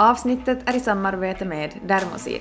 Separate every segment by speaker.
Speaker 1: Avsnittet är i samarbete med Dermosil.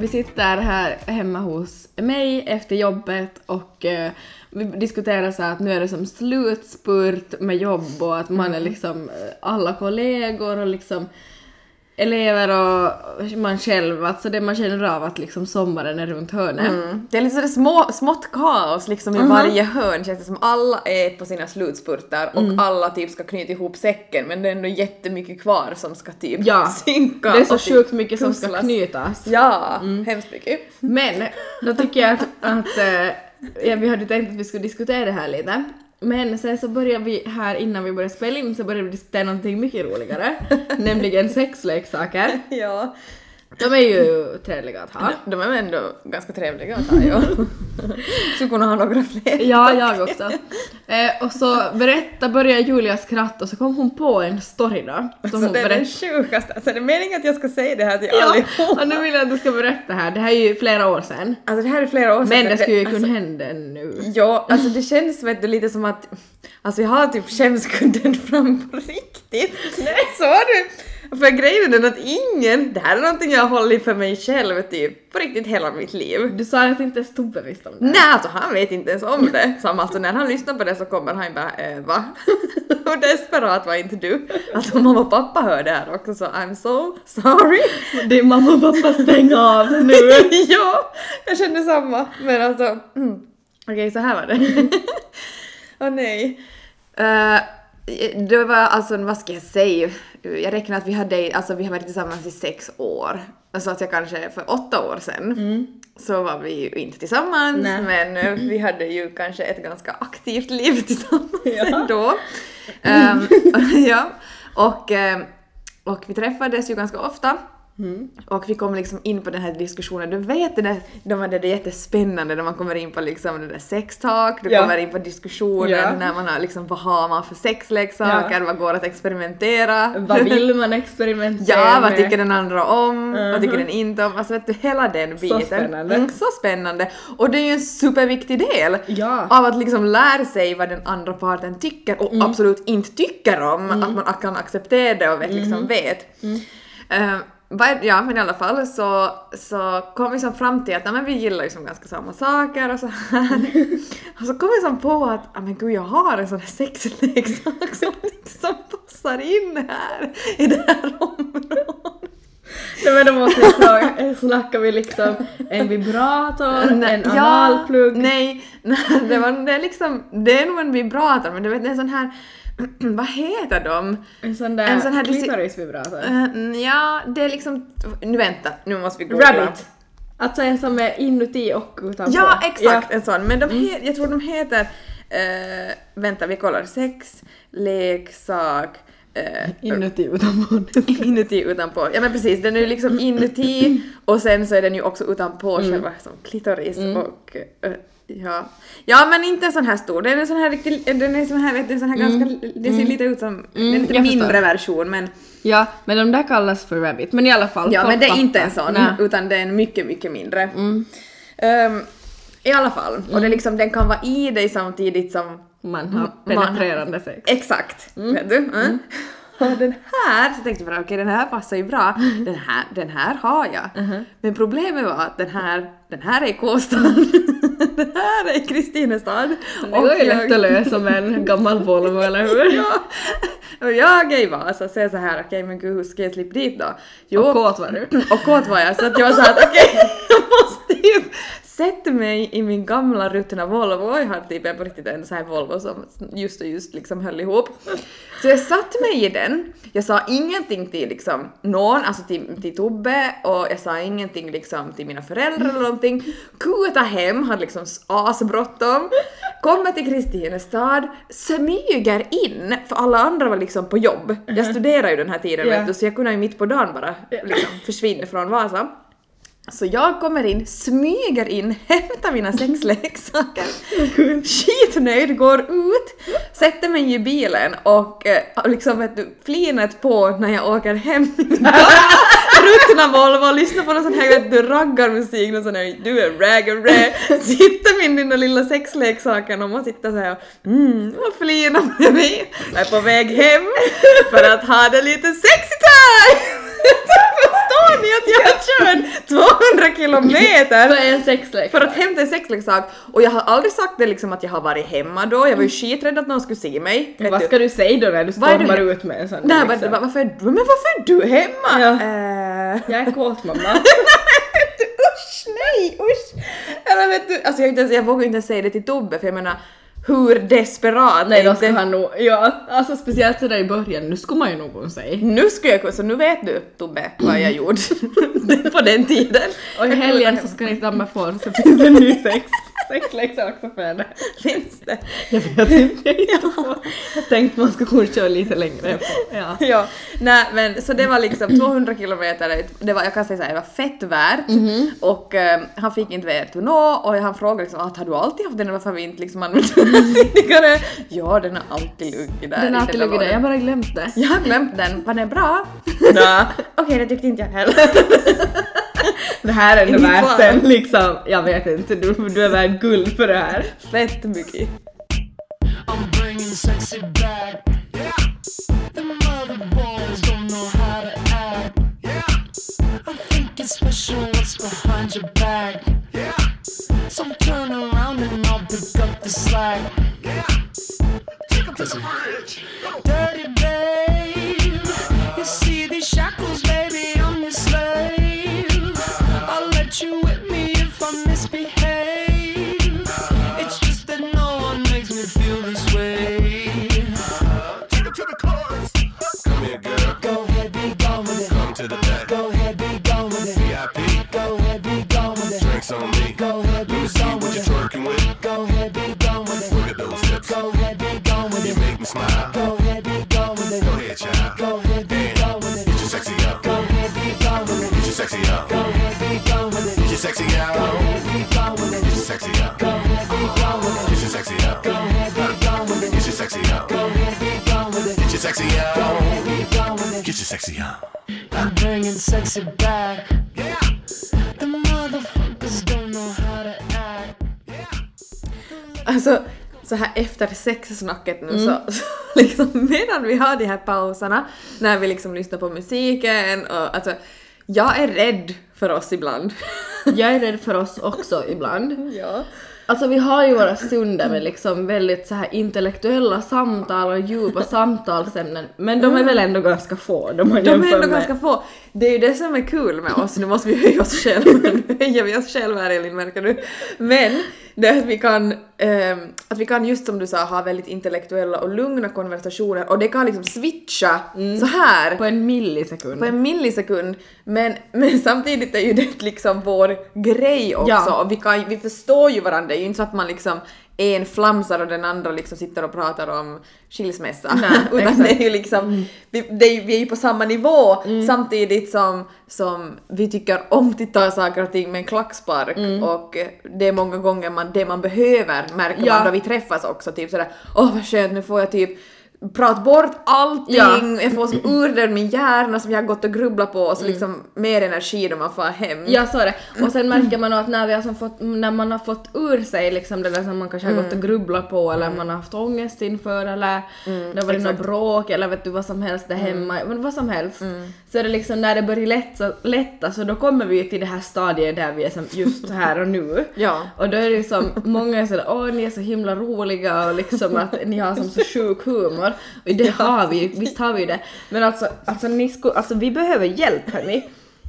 Speaker 2: Vi sitter här hemma hos mig efter jobbet och eh, vi diskuterar så att nu är det som slutspurt med jobb och att man är liksom eh, alla kollegor och liksom elever och man själv, alltså det man känner av att liksom sommaren är runt hörnet.
Speaker 1: Mm. Det är lite sådär små, smått kaos liksom i varje hörn känns det som. Alla är på sina slutspurtar och alla typ ska knyta ihop säcken men det är ändå jättemycket kvar som ska typ
Speaker 2: Ja,
Speaker 1: synka.
Speaker 2: Det är så
Speaker 1: och typ
Speaker 2: sjukt mycket som ska
Speaker 1: pusslas.
Speaker 2: knytas.
Speaker 1: Ja, hemskt mycket.
Speaker 2: Men då tycker jag att, att eh, ja, vi hade tänkt att vi skulle diskutera det här lite. Men sen så började vi här innan vi började spela in så började vi diskutera någonting mycket roligare. nämligen sexleksaker.
Speaker 1: Ja.
Speaker 2: De är ju trevliga att ha.
Speaker 1: De är ändå ganska trevliga att ha ja. Skulle kunna ha några fler.
Speaker 2: Ja, jag också. Eh, och så berätta, började Julia skratta och så kom hon på en story då. Som
Speaker 1: Alltså
Speaker 2: hon
Speaker 1: det är den sjukaste, alltså det är meningen att jag ska säga det här till
Speaker 2: Ja,
Speaker 1: allihop.
Speaker 2: och nu vill jag att du ska berätta här. Det här är ju flera år sedan.
Speaker 1: Alltså det här är flera år sedan.
Speaker 2: Men det skulle ju
Speaker 1: alltså,
Speaker 2: kunna hända nu.
Speaker 1: Ja, alltså det känns vet du, lite som att alltså jag har typ skämskudden fram på riktigt. Nej. Så är det. För grejen är den att ingen, det här är någonting jag har hållit för mig själv typ på riktigt hela mitt liv.
Speaker 2: Du sa att inte ens Tobbe visste om det.
Speaker 1: Nej, alltså han vet inte ens om det. Som alltså när han lyssnar på det så kommer han bara äh, va? Hur desperat var inte du? Alltså mamma och pappa hör det här också så I'm so sorry.
Speaker 2: Din mamma och pappa stäng av nu.
Speaker 1: ja, jag känner samma. Men alltså, mm. okej så här var det. Åh nej. Uh, det var alltså, vad ska jag säga? Jag räknar att vi hade, alltså vi har varit tillsammans i sex år. Så att jag kanske för åtta år sedan så var vi ju inte tillsammans
Speaker 2: Nej.
Speaker 1: men eh, vi hade ju kanske ett ganska aktivt liv tillsammans
Speaker 2: Ja.
Speaker 1: ändå. Ehm, ja, och, ehm, och vi träffades ju ganska ofta. Och vi kom liksom in på den här diskussionen, du vet det där, de det där jättespännande när man kommer in på liksom det där sextalk, du
Speaker 2: Ja.
Speaker 1: kommer in på diskussionen
Speaker 2: Ja.
Speaker 1: när man har liksom vad har man för sexleksaker,
Speaker 2: Ja.
Speaker 1: vad går att experimentera.
Speaker 2: Vad vill man experimentera
Speaker 1: Ja, vad
Speaker 2: med?
Speaker 1: tycker den andra om? Vad tycker
Speaker 2: Mhm.
Speaker 1: den inte om? Alltså vet du, hela den biten.
Speaker 2: spännande.
Speaker 1: Mm, så spännande. Och det är ju en superviktig del av att liksom lära sig vad den andra parten tycker och
Speaker 2: Mm.
Speaker 1: absolut inte tycker om. Att man kan acceptera det och vet,
Speaker 2: Mm.
Speaker 1: liksom vet. Eh, vad- ja, men i alla fall så, så kom vi som fram till att nej, men vi gillar ju som ganska samma saker och så här. och så kom vi som på att ah, men gud, jag har en sån här sexleksak som liksom passar in här i det här området.
Speaker 2: Nej men då måste vi fråga, snackar vi liksom en vibrator, en analplugg?
Speaker 1: nej, nej, det, var, det är liksom, det är nog en vibrator men det är en sån här, vad heter de?
Speaker 2: En sån där
Speaker 1: En sån här-
Speaker 2: klitorisvibrator?
Speaker 1: Eh, ja, det är liksom, nu vänta, nu måste vi googla.
Speaker 2: Rabbit! Alltså en som är inuti och utanpå.
Speaker 1: Ja, exakt
Speaker 2: Ja.
Speaker 1: en sån. Men de he- jag tror de heter, eh, vänta vi kollar, sex, leksak, eh,
Speaker 2: Inuti utanpå.
Speaker 1: inuti utanpå. Ja men precis, den är ju liksom inuti och sen så är den ju också utanpå själva som klitoris och eh, ja. Ja men inte en sån här stor, den är en sån här riktig, den är sån här vet du, sån här ganska, det ser lite ut som, det är en lite
Speaker 2: jag förstår.
Speaker 1: mindre version men
Speaker 2: Ja, men de där kallas för rabbit. Men i alla fall.
Speaker 1: Ja men det är inte en sån,
Speaker 2: Nej.
Speaker 1: utan det är en mycket, mycket mindre. Ehm, I alla fall, och det är liksom, den kan vara i dig samtidigt som...
Speaker 2: Man har penetrerande sex.
Speaker 1: Exakt, vet du? Mm. Och den här, så tänkte jag bara okej den här passar ju bra, den här, den här har jag. Men problemet var att den här, den här är i Kåstad, den här är Kristinestad.
Speaker 2: Det går ju lätt att lösa med en gammal Volvo, eller hur?
Speaker 1: ja, och jag är i Vasa så jag så här okej men gud hur ska jag slippa dit då? Jo,
Speaker 2: Och kåt var du.
Speaker 1: och kåt var jag så att jag var såhär att okej, jag måste ju sätter mig i min gamla ruttna Volvo, jag har typ på riktigt en sån här Volvo som just och just liksom höll ihop. Så jag satte mig i den, jag sa ingenting till liksom någon, alltså till, till Tobbe och jag sa ingenting liksom till mina föräldrar eller någonting. Kuta hem, hade liksom asbråttom, kommer till Kristinestad, smyger in, för alla andra var liksom på jobb. Jag studerar ju den här tiden
Speaker 2: Ja.
Speaker 1: vet du, så jag kunde ju mitt på dagen bara liksom försvinna från Vasa. Så jag kommer in, smyger in, hämtar mina sexleksaker, skitnöjd, går ut, sätter mig i bilen och eh, liksom vet du, flinet på när jag åker hem ruttna Volvo och lyssnar på någon sån här vet du, raggarmusik, någon sån här du är rag and rag, sitter med där lilla sexleksaken och man sitter såhär och mm, och flinar bredvid. Jag är på väg hem för att ha det lite sexy time! Förstår ni att jag kör 200 kilometer
Speaker 2: är en sexlek?
Speaker 1: för att hämta en sexleksak och jag har aldrig sagt det liksom att jag har varit hemma då, jag var ju skiträdd att någon skulle se mig.
Speaker 2: Vad
Speaker 1: du.
Speaker 2: ska du säga då när du
Speaker 1: du
Speaker 2: stormar
Speaker 1: he-
Speaker 2: ut med en sån
Speaker 1: Nej,
Speaker 2: liksom?
Speaker 1: men varför, du- men varför är du hemma?
Speaker 2: Ja.
Speaker 1: Eh,
Speaker 2: Jag är kåt mamma.
Speaker 1: du, usch nej usch! Eller vet du, alltså jag, inte jag vågar inte ens säga det till Tobbe för jag menar hur desperat
Speaker 2: Nej då ska han nog, ja alltså speciellt sådär i början, nu skulle man ju nog säga.
Speaker 1: Nu ska jag så nu vet du Tobbe vad jag gjorde på den tiden.
Speaker 2: Och i helgen så ska ni damma får så finns det ny sex, också för henne.
Speaker 1: Finns det?
Speaker 2: Jag vet inte. Jag tänkte man skulle kunna köra lite längre. Ja.
Speaker 1: ja, nej men så det var liksom 200 kilometer, det var, jag kan säga såhär, det var fett värt
Speaker 2: Mhm.
Speaker 1: och eh, han fick inte veta nå och han frågade liksom att har du alltid haft den, varför har vi inte liksom använt den tidigare? Ja, den har alltid legat där.
Speaker 2: Den har alltid legat där, jag bara glömt det.
Speaker 1: Jag har glömt den, var den bra? Nej. Okej, det tyckte inte jag heller.
Speaker 2: Det här är ändå värt den liksom, jag vet inte, du, du är värd guld för det här.
Speaker 1: Fett mycket.
Speaker 3: I'm bringing sexy back. Yeah. The mother boys don't know how to act. Yeah. I think it's special what's behind your back. Yeah. So turn around and I'll pick up the slack.
Speaker 4: Sexy
Speaker 3: it.
Speaker 4: Get your sexy up.
Speaker 3: I'm bringing sexy back. Yeah. The motherfuckers don't know how to act.
Speaker 1: Alltså så här efter sexsnacket nu så, så liksom medan vi har de här pauserna när vi liksom lyssnar på musiken och alltså jag är rädd för oss ibland.
Speaker 2: Jag är rädd för oss också ibland.
Speaker 1: ja.
Speaker 2: Alltså vi har ju våra stunder med liksom väldigt så här intellektuella samtal och djupa samtalsämnen, men de är väl ändå ganska få. De,
Speaker 1: De är ändå
Speaker 2: med-
Speaker 1: ganska få. Det är ju det som är kul med oss, nu måste vi höja oss själva, nu höjer vi oss själva här Elin märker du. Men det är att vi kan, ehm, att vi kan just som du sa ha väldigt intellektuella och lugna konversationer. Och det kan liksom switcha så här.
Speaker 2: På en millisekund.
Speaker 1: på en millisekund. Men, men samtidigt är ju det liksom vår grej också
Speaker 2: Ja.
Speaker 1: och vi, kan, vi förstår ju varandra, det är ju inte så att man liksom en flamsar och den andra liksom sitter och pratar om skilsmässa.
Speaker 2: Nej,
Speaker 1: Utan
Speaker 2: exakt.
Speaker 1: det är ju liksom, vi, det är, ju- vi är ju på samma nivå samtidigt som, som vi tycker om att ta saker och ting med en klackspark och eh, det är många gånger man, det man behöver märker
Speaker 2: Ja.
Speaker 1: man då vi träffas också, typ sådär åh vad skönt nu får jag typ prata bort allting,
Speaker 2: Ja.
Speaker 1: jag får som ur den min hjärna som jag har gått och grubblat på och så liksom mer energi när man får hem.
Speaker 2: Ja, så det. Och sen märker man att när, vi har som fått, när man har fått ur sig liksom det där som man kanske har gått och grubblat på eller man har haft ångest inför eller det har varit något bråk eller vet du vad som helst där hemma, men vad som helst. Så är det liksom när det börjar lätta, lätta så då kommer vi till det här stadiet där vi är som just här och nu.
Speaker 1: Ja.
Speaker 2: Och då är det liksom, många är sådär åh ni är så himla roliga och liksom att ni har som så sjuk humor. Och det har vi ju, visst har vi ju det. Men alltså, alltså, ni sku, alltså vi behöver hjälp hörni.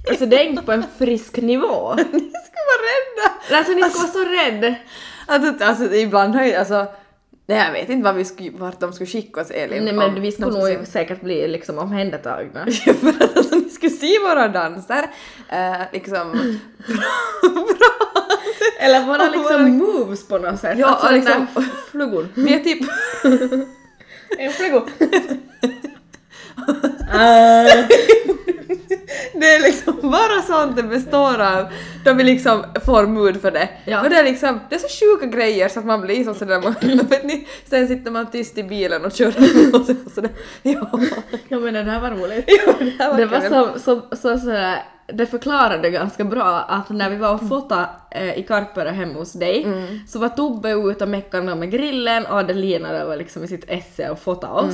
Speaker 2: Alltså det är inte på en frisk nivå.
Speaker 1: Ni ska vara rädda
Speaker 2: Alltså ni ska vara så rädd.
Speaker 1: Alltså, alltså ibland har ju, alltså, nej jag vet inte vad vi skulle, vart de skulle skicka oss Elin.
Speaker 2: Nej
Speaker 1: om
Speaker 2: men vi skulle nog säkert bli liksom omhändertagna.
Speaker 1: se- för att alltså, ni skulle se våra danser, eh, liksom
Speaker 2: Eller
Speaker 1: Och
Speaker 2: liksom moves på något sätt.
Speaker 1: Ja,
Speaker 2: alltså
Speaker 1: och liksom-
Speaker 2: där flugon.
Speaker 1: vi är typ
Speaker 2: En flugo.
Speaker 1: Det är liksom bara sånt det består av då vi liksom får mood för det.
Speaker 2: Ja.
Speaker 1: Och det är liksom, det är så sjuka grejer så att man blir som sådär, man, vet ni, sen sitter man tyst i bilen och kör och så, sådär. Ja.
Speaker 2: Ja men det där var roligt.
Speaker 1: Ja, det här
Speaker 2: Det var
Speaker 1: kul.
Speaker 2: så, så, så, så, det förklarade ganska bra att när vi var och fotade eh, i Karpere hemma hos dig så var Tobbe ute och meckade med grillen och Adelina där var liksom i sitt esse och fotade oss.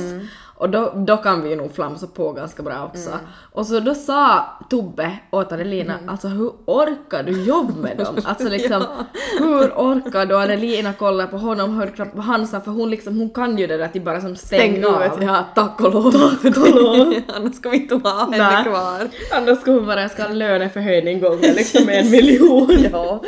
Speaker 2: Och då, då kan vi nog flamsa på ganska bra också. Och så då sa Tobbe åt Adelina, alltså hur orkar du jobba med dem? Alltså liksom, hur orkar du? Adelina kollar på honom, hörde knappt vad han sa för hon liksom, hon kan ju det där till bara som
Speaker 1: Stäng
Speaker 2: stänga av.
Speaker 1: ut, ja tack och lov. Tack och lov. Annars ska vi inte ha henne kvar.
Speaker 2: Annars skulle hon bara ska ha löneförhöjning gånger liksom en miljon.
Speaker 1: Ja.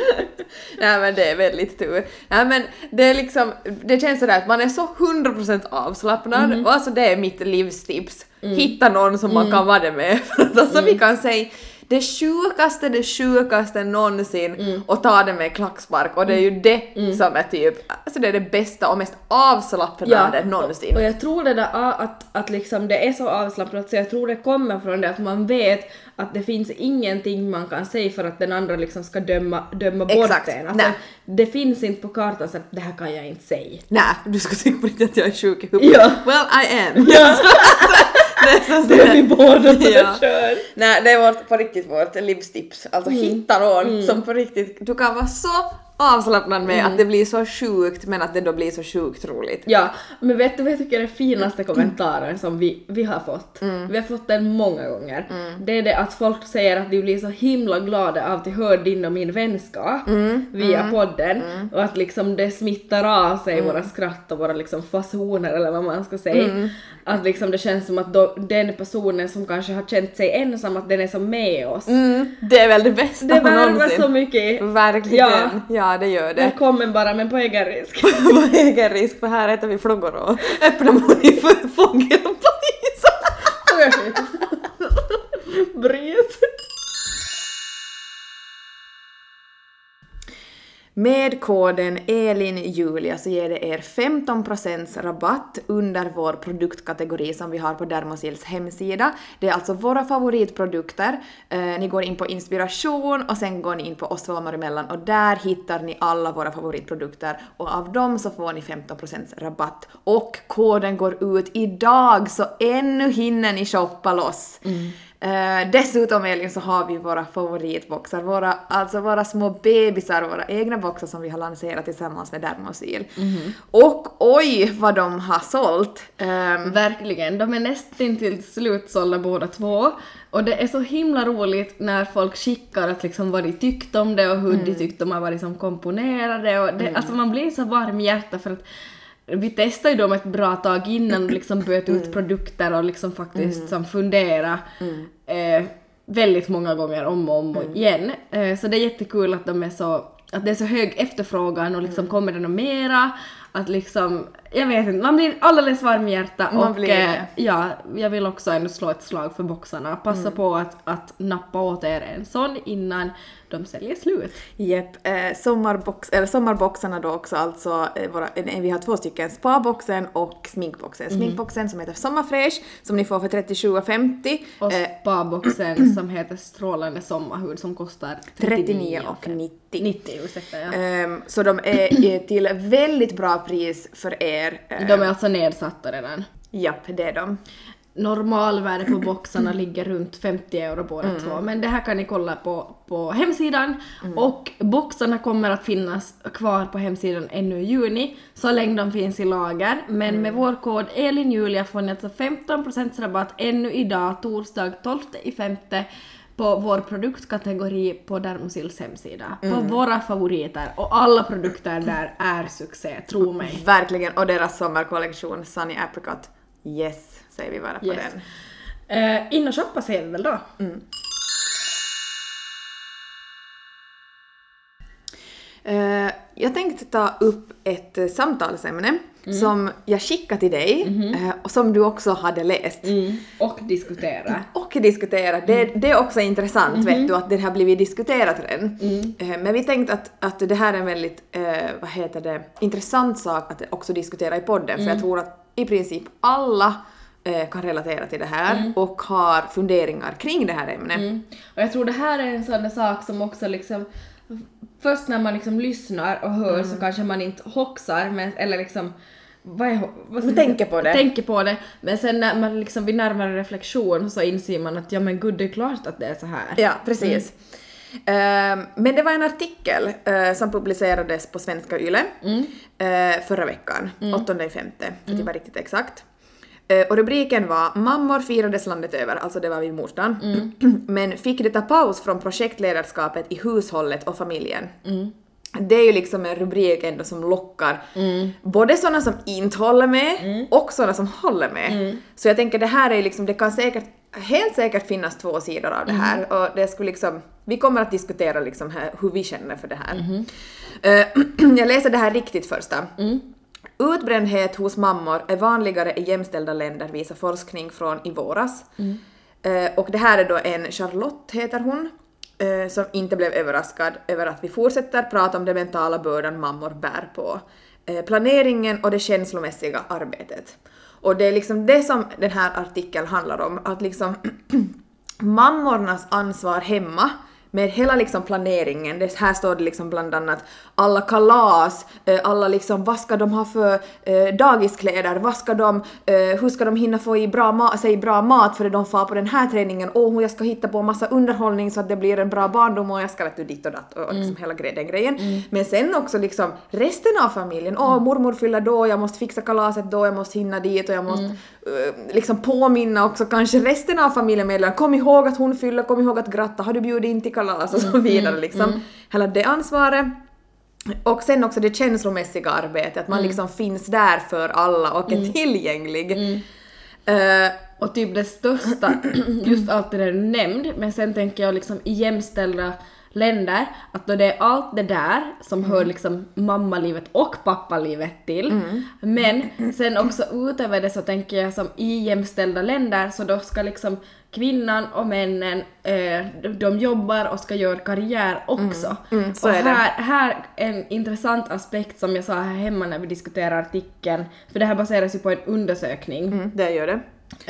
Speaker 1: Nej men det är väldigt tur. Nej men det är liksom, det känns sådär att man är så 100% avslappnad och alltså det är mitt livstips. Hitta någon som man kan vara det med. För att alltså vi kan säga det sjukaste, det sjukaste någonsin och ta det med klackspark och det är ju det som är typ, alltså det är det bästa och mest avslappnade någonsin.
Speaker 2: och jag tror det där att, att liksom det är så avslappnat så jag tror det kommer från det att man vet att det finns ingenting man kan säga för att den andra liksom ska döma, döma bort
Speaker 1: Exakt.
Speaker 2: en. Alltså, det finns inte på kartan så att det här kan jag inte säga.
Speaker 1: Nej, du ska tycka på att jag är sjuk i huvudet.
Speaker 2: Ja.
Speaker 1: Well, I am. det så
Speaker 2: Det är vi båda som
Speaker 1: Ja.
Speaker 2: kör.
Speaker 1: Nej, det är vårt, på riktigt vårt livstips. Alltså
Speaker 2: Mm.
Speaker 1: hitta någon som på riktigt, du kan vara så avslappnad med
Speaker 2: Mm.
Speaker 1: att det blir så sjukt men att det då blir så sjukt roligt.
Speaker 2: Ja, men vet du vad jag tycker är den finaste kommentaren som vi, vi har fått? Vi har fått den många gånger. Det är det att folk säger att de blir så himla glada av att de hör din och min vänskap via podden och att liksom det smittar av sig våra skratt och våra liksom fasoner eller vad man ska säga. Att liksom det känns som att då, den personen som kanske har känt sig ensam, att den är som med oss.
Speaker 1: Mm, det är väl det bästa
Speaker 2: Det värmer
Speaker 1: någonsin.
Speaker 2: så mycket.
Speaker 1: Verkligen.
Speaker 2: Ja.
Speaker 1: Ja. Det gör det.
Speaker 2: Välkommen bara men på egen risk.
Speaker 1: På egen risk för här äter vi flugor och öppna mun för fågelbajs. Med koden ELINJULIA så ger det er 15% rabatt under vår produktkategori som vi har på Dermosils hemsida. Det är alltså våra favoritprodukter. Eh, ni går in på inspiration och sen går ni in på oss två emellan och där hittar ni alla våra favoritprodukter och av dem så får ni 15% rabatt. Och koden går ut idag så ännu hinner ni shoppa loss. Mm. Eh, dessutom Elin så har vi våra favoritboxar, våra, alltså våra små bebisar, våra egna boxar som vi har lanserat tillsammans med Dermosil. Och oj vad de har sålt! Ehm,
Speaker 2: Verkligen, de är nästan till slutsålda båda två. Och det är så himla roligt när folk skickar att liksom vad de tyckte om det och hur de tyckte de har varit som komponerade och det, alltså man blir så varm i hjärtat för att vi testade ju dem ett bra tag innan och liksom böt ut produkter och liksom faktiskt som fundera eh, väldigt många gånger om och om och igen. Eh, så det är jättekul att de är så att det är så hög efterfrågan och liksom kommer det något mera att liksom, jag vet inte, man blir alldeles varm i hjärtat
Speaker 1: Man
Speaker 2: och
Speaker 1: blir
Speaker 2: eh, ja, jag vill också ändå slå ett slag för boxarna. Passa
Speaker 1: Mm.
Speaker 2: på att, att nappa åt er en sån innan de säljer slut.
Speaker 1: Jepp, eh, sommarbox, eller sommarboxarna då också alltså, eh, våra, eh, vi har två stycken, spaboxen och sminkboxen. Sminkboxen som heter Sommarfräsch som ni får för 37,50.
Speaker 2: Och
Speaker 1: eh,
Speaker 2: spaboxen som heter Strålande sommarhud som kostar 39,
Speaker 1: 39 och 90.
Speaker 2: 90, ursäkta ja.
Speaker 1: Ehm, så de är eh, till väldigt bra pris för er. Ehm,
Speaker 2: De är alltså nedsatta redan.
Speaker 1: Japp, det är de.
Speaker 2: Normalvärde på boxarna ligger runt 50 euro båda två, men det här kan ni kolla på, på hemsidan. Och boxarna kommer att finnas kvar på hemsidan ännu i juni, så länge de finns i lager. Men med vår kod ELINJULIA får ni alltså 15% rabatt ännu idag, torsdag 12 i femte på vår produktkategori på Dermosils hemsida. På våra favoriter och alla produkter där är succé, tro mig.
Speaker 1: Verkligen, och deras sommarkollektion Sunny Apricot. Yes, säger vi bara på
Speaker 2: Yes.
Speaker 1: den.
Speaker 2: Eh, in och shoppa säger vi väl då?
Speaker 1: Eh, jag tänkte ta upp ett eh, samtalsämne som jag skickade till dig eh, och som du också hade läst.
Speaker 2: Och diskutera.
Speaker 1: Och diskuterat. Det, det är också intressant vet du att det har blivit diskuterat redan. Eh, Men vi tänkte att, att det här är en väldigt, eh, vad heter det, intressant sak att också diskutera i podden för jag tror att i princip alla kan relatera till det här och har funderingar kring det här ämnet.
Speaker 2: Mm. Och jag tror det här är en sån sak som också liksom Först när man liksom lyssnar och hör så kanske man inte hoxar men, eller liksom vad är, vad jag
Speaker 1: tänker på det.
Speaker 2: Tänker på det. Men sen när man liksom vid närmare reflektion så inser man att ja men gud det är klart att det är så här.
Speaker 1: Ja, precis. Eh, men det var en artikel eh, som publicerades på Svenska Yle eh, förra veckan, 8 femte, för att vara riktigt exakt. Eh, och rubriken var “Mammor firades landet över”, alltså det var vid mors dagen. Men fick det ta paus från projektledarskapet i hushållet och familjen. Det är ju liksom en rubrik ändå som lockar. Både sådana som inte håller med och sådana som håller med. Så jag tänker det här är liksom, det kan säkert, helt säkert finnas två sidor av det här. Och det skulle liksom, vi kommer att diskutera liksom här, hur vi känner för det här. Eh, jag läser det här riktigt första. Utbrändhet hos mammor är vanligare i jämställda länder visar forskning från i våras. Eh, och det här är då en Charlotte heter hon, Eh, som inte blev överraskad över att vi fortsätter prata om den mentala bördan mammor bär på. Eh, planeringen och det känslomässiga arbetet. Och det är liksom det som den här artikeln handlar om, att liksom mammornas ansvar hemma med hela liksom planeringen, det här står det liksom bland annat alla kalas, eh, alla liksom vad ska de ha för eh, dagiskläder, vad ska de, eh, hur ska de hinna få i bra ma- sig bra mat för att de far på den här träningen, hur jag ska hitta på massa underhållning så att det blir en bra barndom och jag ska vet du ditt och datt och liksom hela gre- den grejen. Men sen också liksom resten av familjen, åh mormor fyller då, jag måste fixa kalaset då, jag måste hinna dit och jag måste eh, liksom påminna också kanske resten av familjemedlemmarna, kom ihåg att hon fyller, kom ihåg att gratta, har du bjudit in till kalas? Och så vidare liksom. Hela det ansvaret. Och sen också det känslomässiga arbetet, att man liksom finns där för alla och är tillgänglig. Eh,
Speaker 2: Och typ det största, just allt det där du nämnde, men sen tänker jag liksom i jämställda länder, att då det är allt det där som hör liksom mammalivet och pappalivet till, men sen också utöver det så tänker jag som i jämställda länder så då ska liksom kvinnan och männen, eh, de- jobbar och ska göra karriär också.
Speaker 1: Mm, så
Speaker 2: och här, här en intressant aspekt som jag sa här hemma när vi diskuterar artikeln, för det här baseras ju på en undersökning.
Speaker 1: mm, det gör det.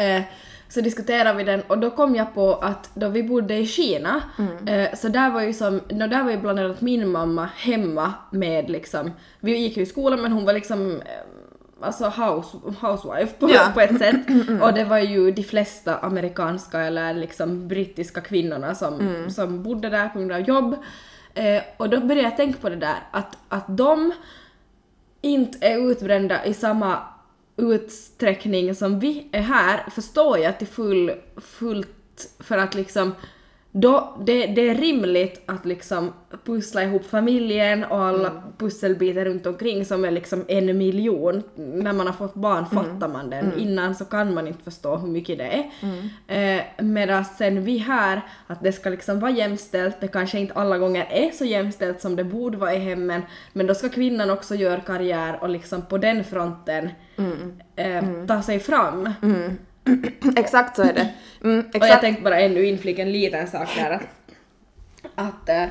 Speaker 2: Eh, så diskuterade vi den och då kom jag på att då vi bodde i Kina, eh, så där var ju som, no, där var ju bland annat min mamma hemma med liksom, vi gick ju i skolan men hon var liksom eh, Alltså house, housewife på,
Speaker 1: Ja.
Speaker 2: på ett sätt. Och det var ju de flesta amerikanska eller liksom brittiska kvinnorna som, som bodde där på grund av jobb. Eh, och då började jag tänka på det där att, att de inte är utbrända i samma utsträckning som vi är här förstår jag till full, fullt för att liksom då, det, det är rimligt att liksom pussla ihop familjen och alla pusselbitar runt omkring som är liksom en miljon. När man har fått barn fattar man den. Innan så kan man inte förstå hur mycket det är. Eh, medan sen vi här, att det ska liksom vara jämställt, det kanske inte alla gånger är så jämställt som det borde vara i hemmen, men då ska kvinnan också göra karriär och liksom på den fronten eh, ta sig fram.
Speaker 1: Exakt så är det. Mm,
Speaker 2: Och jag
Speaker 1: exakt.
Speaker 2: tänkte bara ännu inflika en liten sak där att, att eh,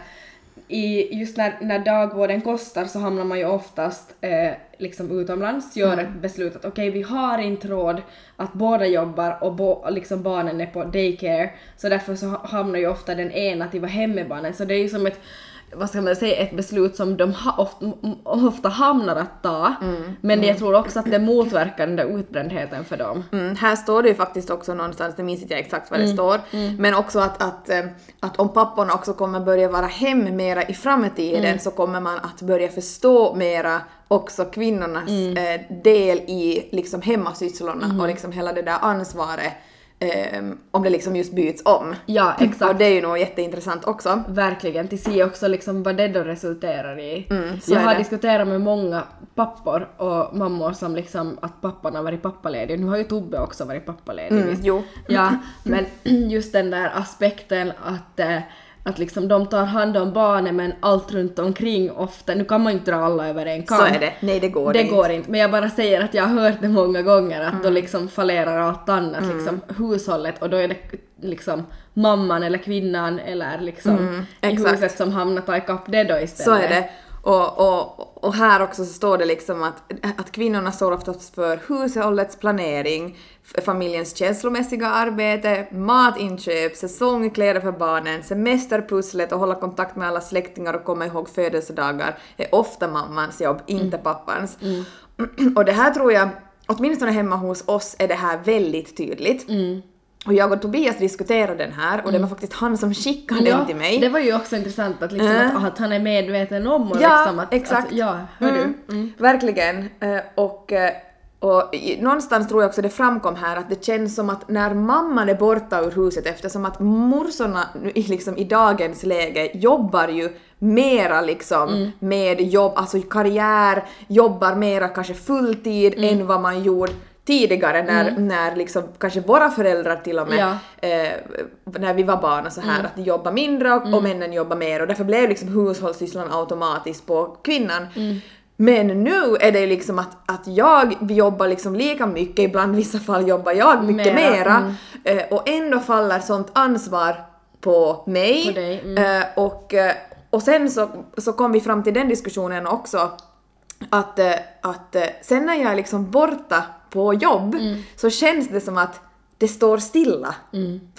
Speaker 2: i, just när, när dagvården kostar så hamnar man ju oftast eh, liksom utomlands, gör ett beslut att okej vi har inte råd att båda jobbar och bo, liksom barnen är på daycare så därför så ha- hamnar ju ofta den ena till att vara hemma med barnen så det är ju som ett vad ska man säga, ett beslut som de ha, ofta, ofta hamnar att ta. Men jag tror också att det motverkar den där utbrändheten för dem.
Speaker 1: Mm, här står det ju faktiskt också någonstans, det minns inte jag exakt vad det står, men också att, att, eh, att om papporna också kommer börja vara hem mera i framtiden så kommer man att börja förstå mera också kvinnornas eh, del i liksom hemmasysslorna och liksom hela det där ansvaret eh, om det liksom just byts om.
Speaker 2: Ja, exakt.
Speaker 1: Och det är ju nog jätteintressant också.
Speaker 2: Verkligen, till se också liksom vad det då resulterar i.
Speaker 1: Mm,
Speaker 2: jag har
Speaker 1: det.
Speaker 2: diskuterat med många pappor och mammor som liksom att pappan har varit pappaledig. Nu har ju Tobbe också varit pappaledig
Speaker 1: Mm,
Speaker 2: visst.
Speaker 1: jo.
Speaker 2: Ja, men just den där aspekten att, eh, att liksom de tar hand om barnen men allt runt omkring ofta, nu kan man ju inte dra alla över en kam.
Speaker 1: Så är det. Nej, det går
Speaker 2: det
Speaker 1: inte.
Speaker 2: går inte. Men jag bara säger att jag har hört det många gånger att
Speaker 1: Mm.
Speaker 2: då liksom fallerar allt annat, liksom hushållet och då är det liksom mamman eller kvinnan eller liksom i
Speaker 1: Mm, exakt.
Speaker 2: huset som hamnar ta ikapp det då istället.
Speaker 1: Så är det. Och, och, och här också så står det liksom att, att kvinnorna står oftast för hushållets planering, familjens känslomässiga arbete, matinköp, säsongkläder för barnen, semesterpusslet och hålla kontakt med alla släktingar och komma ihåg födelsedagar är ofta mammans jobb, inte pappans. Och det här tror jag, åtminstone hemma hos oss är det här väldigt tydligt. Och jag och Tobias diskuterade den här och det var faktiskt han som skickade den till mig.
Speaker 2: det var ju också intressant att, liksom,
Speaker 1: Äh.
Speaker 2: att, att han är medveten om och
Speaker 1: Ja,
Speaker 2: liksom att,
Speaker 1: exakt.
Speaker 2: Att, ja, hör
Speaker 1: Mm,
Speaker 2: du?
Speaker 1: Verkligen. Eh, Och, eh, och någonstans tror jag också det framkom här att det känns som att när mamman är borta ur huset eftersom att morsorna liksom i dagens läge jobbar ju mera liksom
Speaker 2: Mm.
Speaker 1: med jobb, alltså karriär, jobbar mera kanske fulltid
Speaker 2: Mm.
Speaker 1: än vad man gjorde tidigare när, när liksom kanske våra föräldrar till och med
Speaker 2: Ja.
Speaker 1: eh, när vi var barn och så här att de jobbar mindre och, och männen jobbar mer och därför blev liksom hushållssysslan automatiskt på kvinnan. Men nu är det ju liksom att, att jag vi jobbar liksom lika mycket, ibland i vissa fall jobbar jag mycket
Speaker 2: Mera,
Speaker 1: mera eh, och ändå faller sånt ansvar på mig.
Speaker 2: På mm.
Speaker 1: Eh, och, eh, och sen så, så kom vi fram till den diskussionen också att, eh, att eh, sen när jag är liksom borta på jobb
Speaker 2: Mm.
Speaker 1: så känns det som att det står stilla.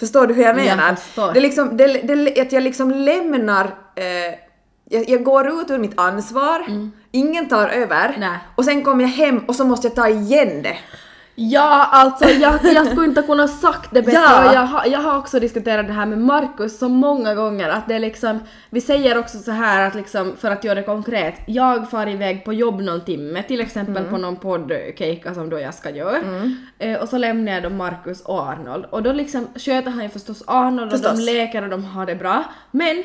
Speaker 1: Förstår du hur jag
Speaker 2: Mm. Jag
Speaker 1: menar?
Speaker 2: förstår.
Speaker 1: det är liksom, det, det, att jag liksom lämnar eh, jag, jag går ut ur mitt ansvar, ingen tar över
Speaker 2: Mm. Nej.
Speaker 1: och sen kommer jag hem och så måste jag ta igen det.
Speaker 2: Ja, alltså jag, jag skulle inte kunna sagt det bättre
Speaker 1: Ja.
Speaker 2: och jag, har- jag har också diskuterat det här med Markus så många gånger att det är liksom, vi säger också så här att liksom, för att göra det konkret, jag far iväg på jobb någon timme, till exempel
Speaker 1: Mm.
Speaker 2: på någon poddkejka som då jag ska göra, eh, och så lämnar jag då Markus och Arnold och då liksom sköter han ju förstås Arnold och
Speaker 1: Förstås.
Speaker 2: de leker och de har det bra, men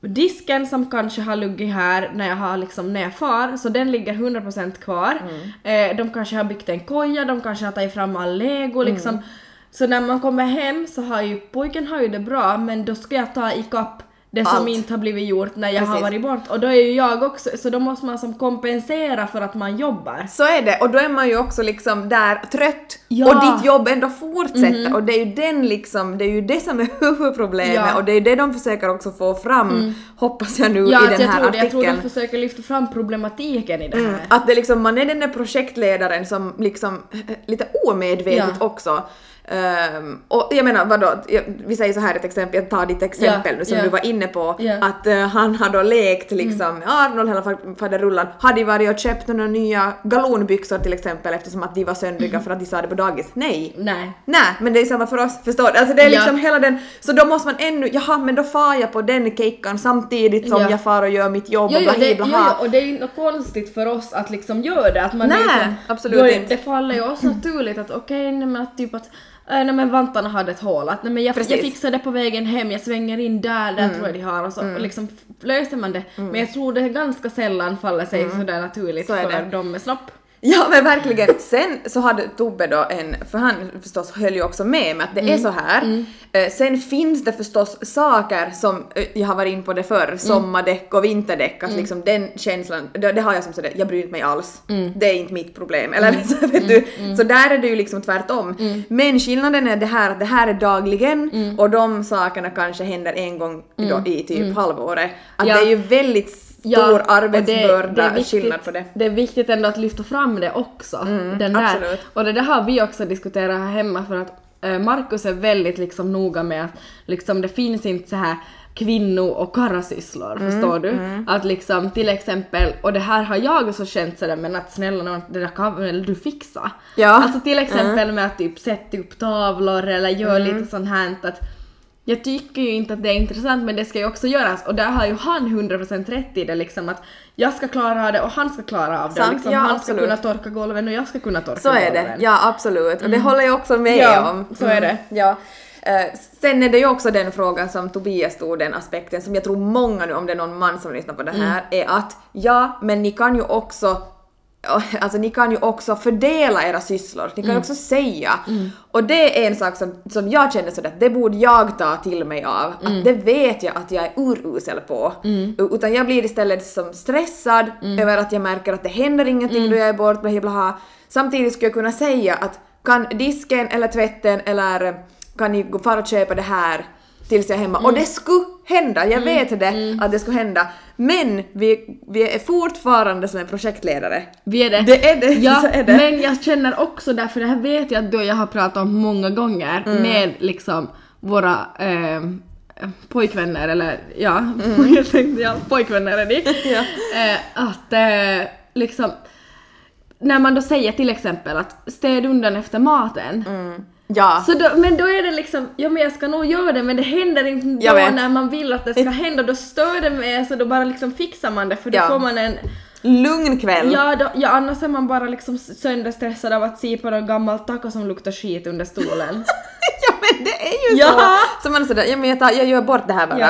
Speaker 2: Disken som kanske har luggit här när jag har liksom när jag far, så den ligger 100% kvar. Eh, de kanske har byggt en koja, de kanske har tagit fram all lego liksom. Så när man kommer hem så har ju pojken har ju det bra men då ska jag ta ikapp det som
Speaker 1: Allt.
Speaker 2: inte har blivit gjort när jag har
Speaker 1: Precis.
Speaker 2: varit bort och då är ju jag också, så då måste man som kompensera för att man jobbar.
Speaker 1: Så är det och då är man ju också liksom där trött
Speaker 2: Ja.
Speaker 1: och ditt jobb ändå fortsätter och det är ju den liksom, det är ju det som är huvudproblemet
Speaker 2: Ja.
Speaker 1: och det är ju det de försöker också få fram hoppas jag nu
Speaker 2: Ja,
Speaker 1: i den
Speaker 2: jag
Speaker 1: här
Speaker 2: tror, det, jag
Speaker 1: artikeln.
Speaker 2: tror de försöker lyfta fram problematiken i det här.
Speaker 1: Mm, att det liksom, man är den där projektledaren som liksom eh, lite omedvetet
Speaker 2: Ja.
Speaker 1: också Ehm, och jag menar vadå, vi säger så här ett exempel, jag tar ditt exempel
Speaker 2: Ja,
Speaker 1: nu som
Speaker 2: ja.
Speaker 1: du var inne på,
Speaker 2: Ja.
Speaker 1: att eh, han har då lekt liksom, Arnold hela fa- faderullan, hade varit och köpt några nya galonbyxor till exempel eftersom att de var söndriga för att de sa det på dagis. Nej.
Speaker 2: Nej.
Speaker 1: Nej, men det är samma för oss, förstår du? Alltså det är liksom hela den, så då måste man ännu, jaha men då far jag på den kejkan samtidigt som
Speaker 2: Ja.
Speaker 1: jag far och gör mitt jobb
Speaker 2: Jo,
Speaker 1: och
Speaker 2: jo,
Speaker 1: blahi
Speaker 2: det,
Speaker 1: blaha.
Speaker 2: jo, jo, och det är ju inte konstigt för oss att liksom göra det. Att man
Speaker 1: Nej,
Speaker 2: liksom,
Speaker 1: absolut
Speaker 2: då
Speaker 1: inte.
Speaker 2: Det faller ju oss naturligt att okej, nej men att typ att nej men vantarna hade ett hål, att nej men jag,
Speaker 1: Precis. Mm.
Speaker 2: jag fixar det på vägen hem, jag svänger in där, där tror jag de har och så och liksom löser man det. Men jag tror det ganska sällan faller sig sådär naturligt
Speaker 1: Mm. Så
Speaker 2: för dem med snopp.
Speaker 1: Ja men verkligen. Sen så hade Tobbe då en, för han förstås höll ju också med mig att det är så här. Eh, sen finns det förstås saker som, eh, jag har varit in på det förr, sommardäck och vinterdäck, att liksom den känslan, det, det har jag som sådär, jag bryr mig alls. Det är inte mitt problem. Eller så, vet du, så där är det ju liksom tvärtom. Men skillnaden är det här att det här är dagligen och de sakerna kanske händer en gång då, i typ halvåret. Att
Speaker 2: Ja.
Speaker 1: det är ju väldigt stor
Speaker 2: Ja, och det-
Speaker 1: arbetsbörda,
Speaker 2: det är viktigt-
Speaker 1: skillnad på det.
Speaker 2: Det är viktigt ändå att lyfta fram det också. den där.
Speaker 1: absolut.
Speaker 2: Och det där har vi också diskuterat här hemma för att eh, Markus är väldigt liksom noga med att liksom det finns inte så här kvinno och karasysslor,
Speaker 1: Mm,
Speaker 2: förstår du? Att liksom till exempel, och det här har jag också känt sådär men att snälla det där kan väl du fixa?
Speaker 1: Ja.
Speaker 2: Alltså till exempel med att typ sätta upp tavlor eller göra
Speaker 1: Mm.
Speaker 2: lite sånt här att jag tycker ju inte att det är intressant men det ska ju också göras och där har ju han 100% rätt i det liksom att jag ska klara av det och han ska klara av det.
Speaker 1: Sant,
Speaker 2: liksom,
Speaker 1: ja,
Speaker 2: han
Speaker 1: absolut.
Speaker 2: ska kunna torka golven och jag ska kunna torka
Speaker 1: Så är
Speaker 2: golven.
Speaker 1: det, ja absolut. Och det håller jag också med
Speaker 2: Mm. Ja,
Speaker 1: om.
Speaker 2: så är det.
Speaker 1: Ja. Eh, sen är det ju också den frågan som Tobias tog, den aspekten som jag tror många nu, om det är någon man som lyssnar på det
Speaker 2: Mm.
Speaker 1: här, är att ja, men ni kan ju också alltså ni kan ju också fördela era sysslor, ni kan ju också säga. Och det är en sak som, som jag känner sådär att det borde jag ta till mig av, att det vet jag att jag är urusel på. Utan jag blir istället som stressad över att jag märker att det händer ingenting då jag är bort, bla bla bla. Samtidigt skulle jag kunna säga att kan disken eller tvätten eller kan ni gå fara och köpa det här tills jag är hemma. Och det skulle hända, jag vet det att det skulle hända. Men vi, vi är fortfarande som en projektledare.
Speaker 2: Vi är det.
Speaker 1: Det är det,
Speaker 2: Ja,
Speaker 1: är det.
Speaker 2: men jag känner också därför det här vet jag att du och jag har pratat om många gånger
Speaker 1: Mm.
Speaker 2: med liksom våra eh, pojkvänner eller ja,
Speaker 1: Mm.
Speaker 2: jag tänkte ja, pojkvänner är ni.
Speaker 1: Ja.
Speaker 2: eh, att eh, liksom när man då säger till exempel att städ undan efter maten.
Speaker 1: Ja.
Speaker 2: Så då, men då är det liksom, ja men jag ska nog göra det men det händer inte
Speaker 1: Jag
Speaker 2: då
Speaker 1: vet.
Speaker 2: när man vill att det ska hända, då stör det med så då bara liksom fixar man det för då
Speaker 1: Ja.
Speaker 2: får man en
Speaker 1: Lugn kväll.
Speaker 2: Ja, då, ja, annars är man bara liksom sönderstressad av att se på någon gammal taco som luktar skit under stolen.
Speaker 1: ja men det är ju
Speaker 2: Ja.
Speaker 1: så! Så man är sådär, ja men jag, tar, jag gör bort det här bara.
Speaker 2: Ja.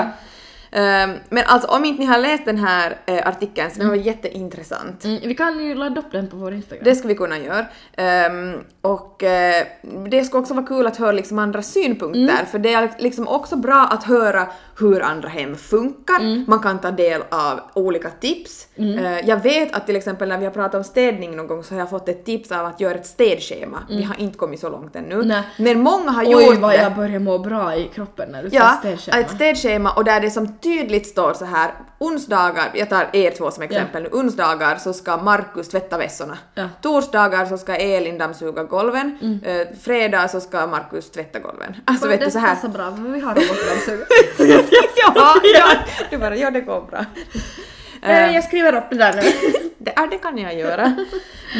Speaker 1: Ehm, men alltså om inte ni har läst den här eh, artikeln så den var jätteintressant.
Speaker 2: Mm, vi kan ju ladda upp den på vår Instagram.
Speaker 1: Det ska vi kunna göra. Ehm, och eh, det ska också vara kul att höra liksom andra synpunkter,
Speaker 2: Mm.
Speaker 1: för det är liksom också bra att höra hur andra hem funkar.
Speaker 2: Mm.
Speaker 1: Man kan ta del av olika tips. Eh, jag vet att till exempel när vi har pratat om städning någon gång så har jag fått ett tips av att göra ett städschema. Vi har inte kommit så långt ännu.
Speaker 2: Mm. Nej.
Speaker 1: Men många har
Speaker 2: Oj
Speaker 1: gjort
Speaker 2: vad
Speaker 1: det.
Speaker 2: jag börjar må bra i kroppen när du
Speaker 1: Ja,
Speaker 2: säger städschema.
Speaker 1: ett städschema och där det som tydligt står så här onsdagar, jag tar er två som exempel nu, onsdagar så ska Markus tvätta vässorna.
Speaker 2: Ja. Mm.
Speaker 1: Torsdagar så ska Elin dammsuga golven, eh, fredag så ska Markus tvätta golven. Alltså
Speaker 2: Och
Speaker 1: vet
Speaker 2: det
Speaker 1: du så här.
Speaker 2: passar bra för vi har robotdammsugare.
Speaker 1: ja, ja, du bara ja det går bra.
Speaker 2: Eh, jag skriver upp det där nu.
Speaker 1: Det, ja, det kan jag göra.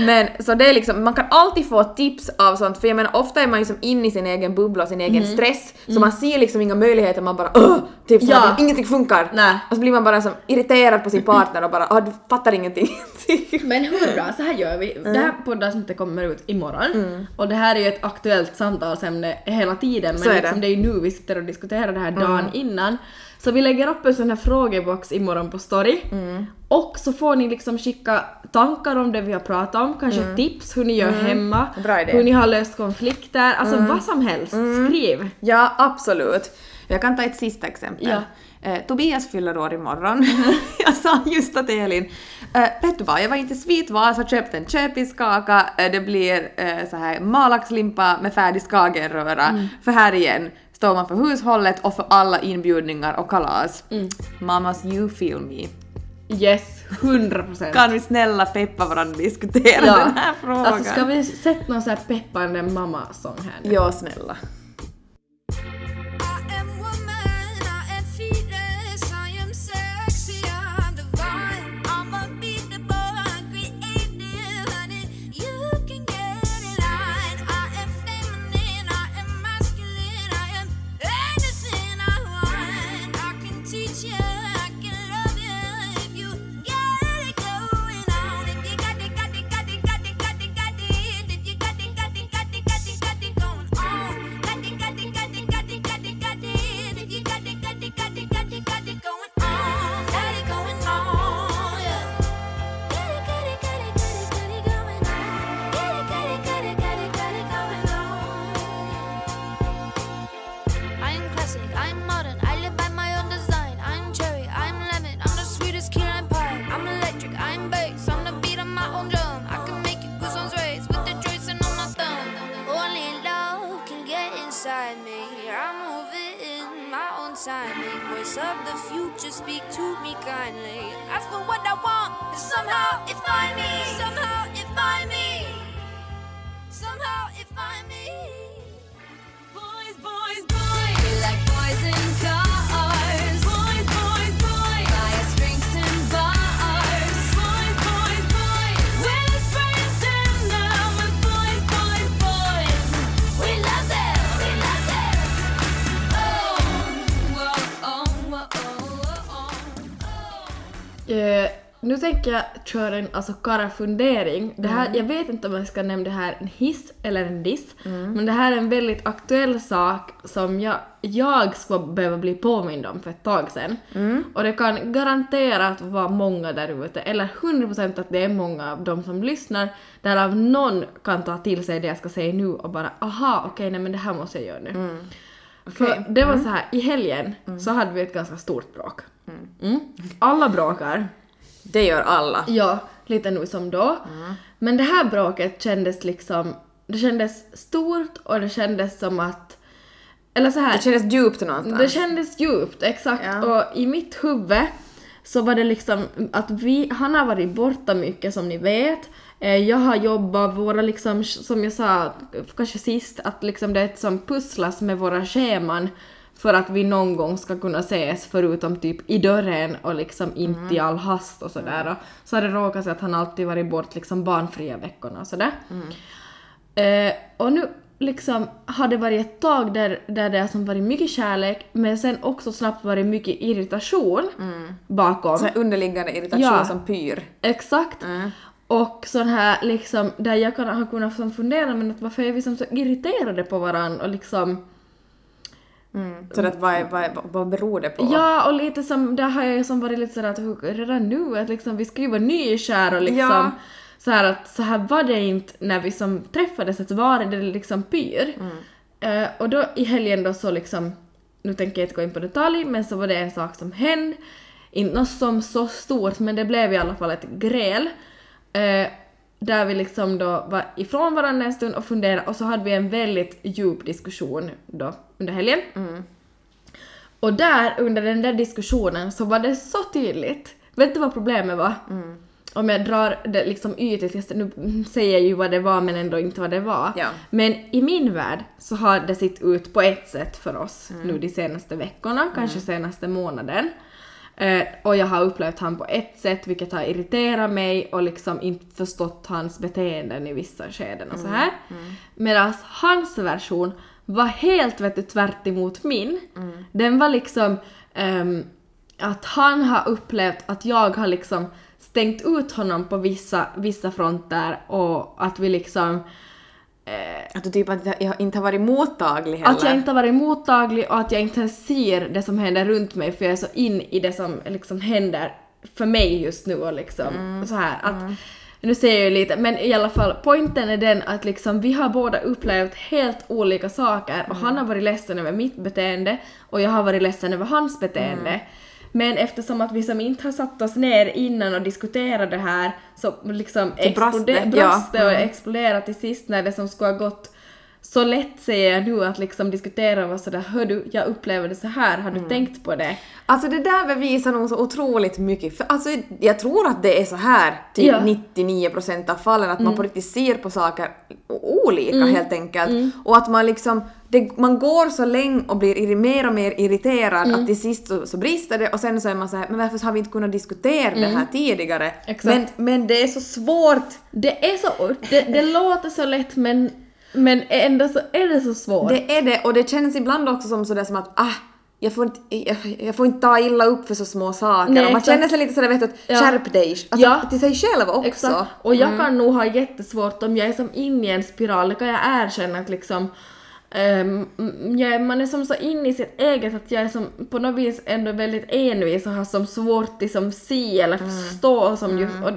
Speaker 1: Men så det är liksom, man kan alltid få tips av sånt, för jag menar ofta är man ju som inne i sin egen bubbla och sin egen
Speaker 2: Mm.
Speaker 1: stress, så man ser liksom inga möjligheter, man bara Åh! Typ så
Speaker 2: Ja.
Speaker 1: att ingenting funkar.
Speaker 2: Nej.
Speaker 1: Och så blir man bara som irriterad på sin partner och bara ah, du fattar ingenting.
Speaker 2: Men hur bra, så här gör vi.
Speaker 1: Mm.
Speaker 2: Det här poddavsnittet kommer ut imorgon. Och det här är ju ett aktuellt samtalsämne hela tiden men
Speaker 1: Så är det. Mm.
Speaker 2: liksom det är ju nu vi sitter och diskuterar det här dagen innan. Så vi lägger upp en sån här frågebox imorgon på story.
Speaker 1: Mm.
Speaker 2: Och så får ni liksom skicka tankar om det vi har pratat om, kanske tips hur ni gör hemma,
Speaker 1: Mm. Idé.
Speaker 2: hur ni har löst konflikter, alltså vad som helst. Skriv!
Speaker 1: ja, absolut. Jag kan ta ett sista exempel.
Speaker 2: Ja.
Speaker 1: Eh, Tobias fyller år imorgon. jag sa just att Elin, eh, vet du vad, jag var inte Sweet-Vasa, köpte en köpiskaka, eh, det blir eh, så här malaxlimpa med färdig skagenröra.
Speaker 2: Mm.
Speaker 1: För här igen står man för hushållet och för alla inbjudningar och kalas.
Speaker 2: Mm.
Speaker 1: Mamas you feel me.
Speaker 2: Yes, 100%.
Speaker 1: Kan vi snälla peppa varandra diskutera den här frågan?
Speaker 2: Alltså ska vi sätta någon sån här peppande mamma-sång här nu?
Speaker 1: Ja, snälla.
Speaker 5: Future, speak to me kindly. Ask for what I want, and somehow it find me.
Speaker 2: Eh, nu tänker jag köra en alltså kara fundering. Det här, Jag vet inte om jag ska nämna det här en hiss eller en diss, men det här är en väldigt aktuell sak som jag, jag skulle behöva bli påmind om för ett tag sedan. Och det kan garanterat vara många där ute, eller 100% att det är många av de som lyssnar, därav någon kan ta till sig det jag ska säga nu och bara aha, okej, nej men det här måste jag göra nu. För det var så här, i helgen så hade vi ett ganska stort bråk. Mm. Alla bråkar.
Speaker 1: Det gör alla.
Speaker 2: Ja, lite nu som då. Men det här bråket kändes liksom, det kändes stort och det kändes som att, eller så här.
Speaker 1: Det kändes djupt någonstans.
Speaker 2: Det kändes djupt, exakt.
Speaker 1: Ja.
Speaker 2: Och i mitt huvud så var det liksom att vi, han har varit borta mycket som ni vet. Eh, Jag har jobbat, våra liksom, som jag sa kanske sist, att liksom det är ett som pusslas med våra scheman för att vi någon gång ska kunna ses förutom typ i dörren och liksom inte i all hast och sådär. Och Så har det råkat sig att han alltid varit bort liksom barnfria veckorna och sådär. Eh, och nu liksom har det varit ett tag där, där det har som varit mycket kärlek men sen också snabbt varit mycket irritation bakom.
Speaker 1: Så underliggande irritation
Speaker 2: Ja.
Speaker 1: som pyr.
Speaker 2: Exakt. Och sån här liksom, där jag kan ha kunnat fundera men att varför är vi som så irriterade på varandra och liksom
Speaker 1: Så att vad, vad, vad beror det på?
Speaker 2: Ja, och lite som, där har jag ju som varit lite sådär att redan nu att liksom vi ska ju vara nykär och liksom
Speaker 1: Ja.
Speaker 2: så här att så här var det inte när vi som träffades, att var det liksom pyr. Eh, och då i helgen då så liksom, nu tänker jag inte gå in på detalj, men så var det en sak som hände. Inte något som så stort, men det blev i alla fall ett gräl. Eh, där vi liksom då var ifrån varandra en stund och funderade och så hade vi en väldigt djup diskussion då under helgen. Och där, under den där diskussionen, så var det så tydligt. Vet du vad problemet var? Om jag drar det liksom ytligt, nu säger jag ju vad det var men ändå inte vad det var.
Speaker 1: Ja.
Speaker 2: Men i min värld så har det sett ut på ett sätt för oss nu de senaste veckorna, kanske senaste månaden. Eh, och jag har upplevt han på ett sätt vilket har irriterat mig och liksom inte förstått hans beteenden i vissa skeden och så här. Medan hans version var helt vet du, tvärt emot min. Den var liksom ehm, att han har upplevt att jag har liksom stängt ut honom på vissa, vissa fronter och att vi liksom
Speaker 1: Att du typ att jag inte har varit mottaglig heller.
Speaker 2: att jag inte har varit mottaglig och att jag inte ser det som händer runt mig för jag är så in i det som liksom händer för mig just nu och liksom så här. Att nu ser jag ju lite, men i alla fall poängen är den att liksom vi har båda upplevt helt olika saker och han har varit ledsen över mitt beteende och jag har varit ledsen över hans beteende. Men eftersom att vi som inte har satt oss ner innan och diskuterat det här så liksom
Speaker 1: brast
Speaker 2: brast det och
Speaker 1: Mm.
Speaker 2: exploderat till sist när det som skulle ha gått så lätt säger jag nu att liksom diskutera och vara sådär hör du, jag upplever det så här, har du
Speaker 1: Mm.
Speaker 2: tänkt på det?
Speaker 1: Alltså det där bevisar nog så otroligt mycket. För alltså jag tror att det är så här typ
Speaker 2: Ja. Mm.
Speaker 1: 99% av fallen att man på riktigt ser på saker olika helt enkelt. Och att man liksom, det, man går så länge och blir mer och mer irriterad
Speaker 2: Mm.
Speaker 1: att till sist så, så brister det och sen så är man så här, men varför har vi inte kunnat diskutera det här tidigare?
Speaker 2: Mm. Exakt.
Speaker 1: Men, men det är så svårt.
Speaker 2: Det är så, det, det låter så lätt men, men ändå så är det så svårt.
Speaker 1: Det är det och det känns ibland också som sådär som att ah, jag får, inte, jag, jag får inte ta illa upp för så små saker.
Speaker 2: Nej,
Speaker 1: och man känner sig lite sådär vet du, att
Speaker 2: Ja.
Speaker 1: skärp dig. Alltså
Speaker 2: Ja.
Speaker 1: till sig själv också.
Speaker 2: Exakt. Och jag kan nog ha jättesvårt om jag är som inne i en spiral, det kan jag erkänna att liksom ehm, mm, jag, man är som så inne i sitt eget att jag är som på något vis ändå väldigt envis och har som svårt att som se eller förstå som just, och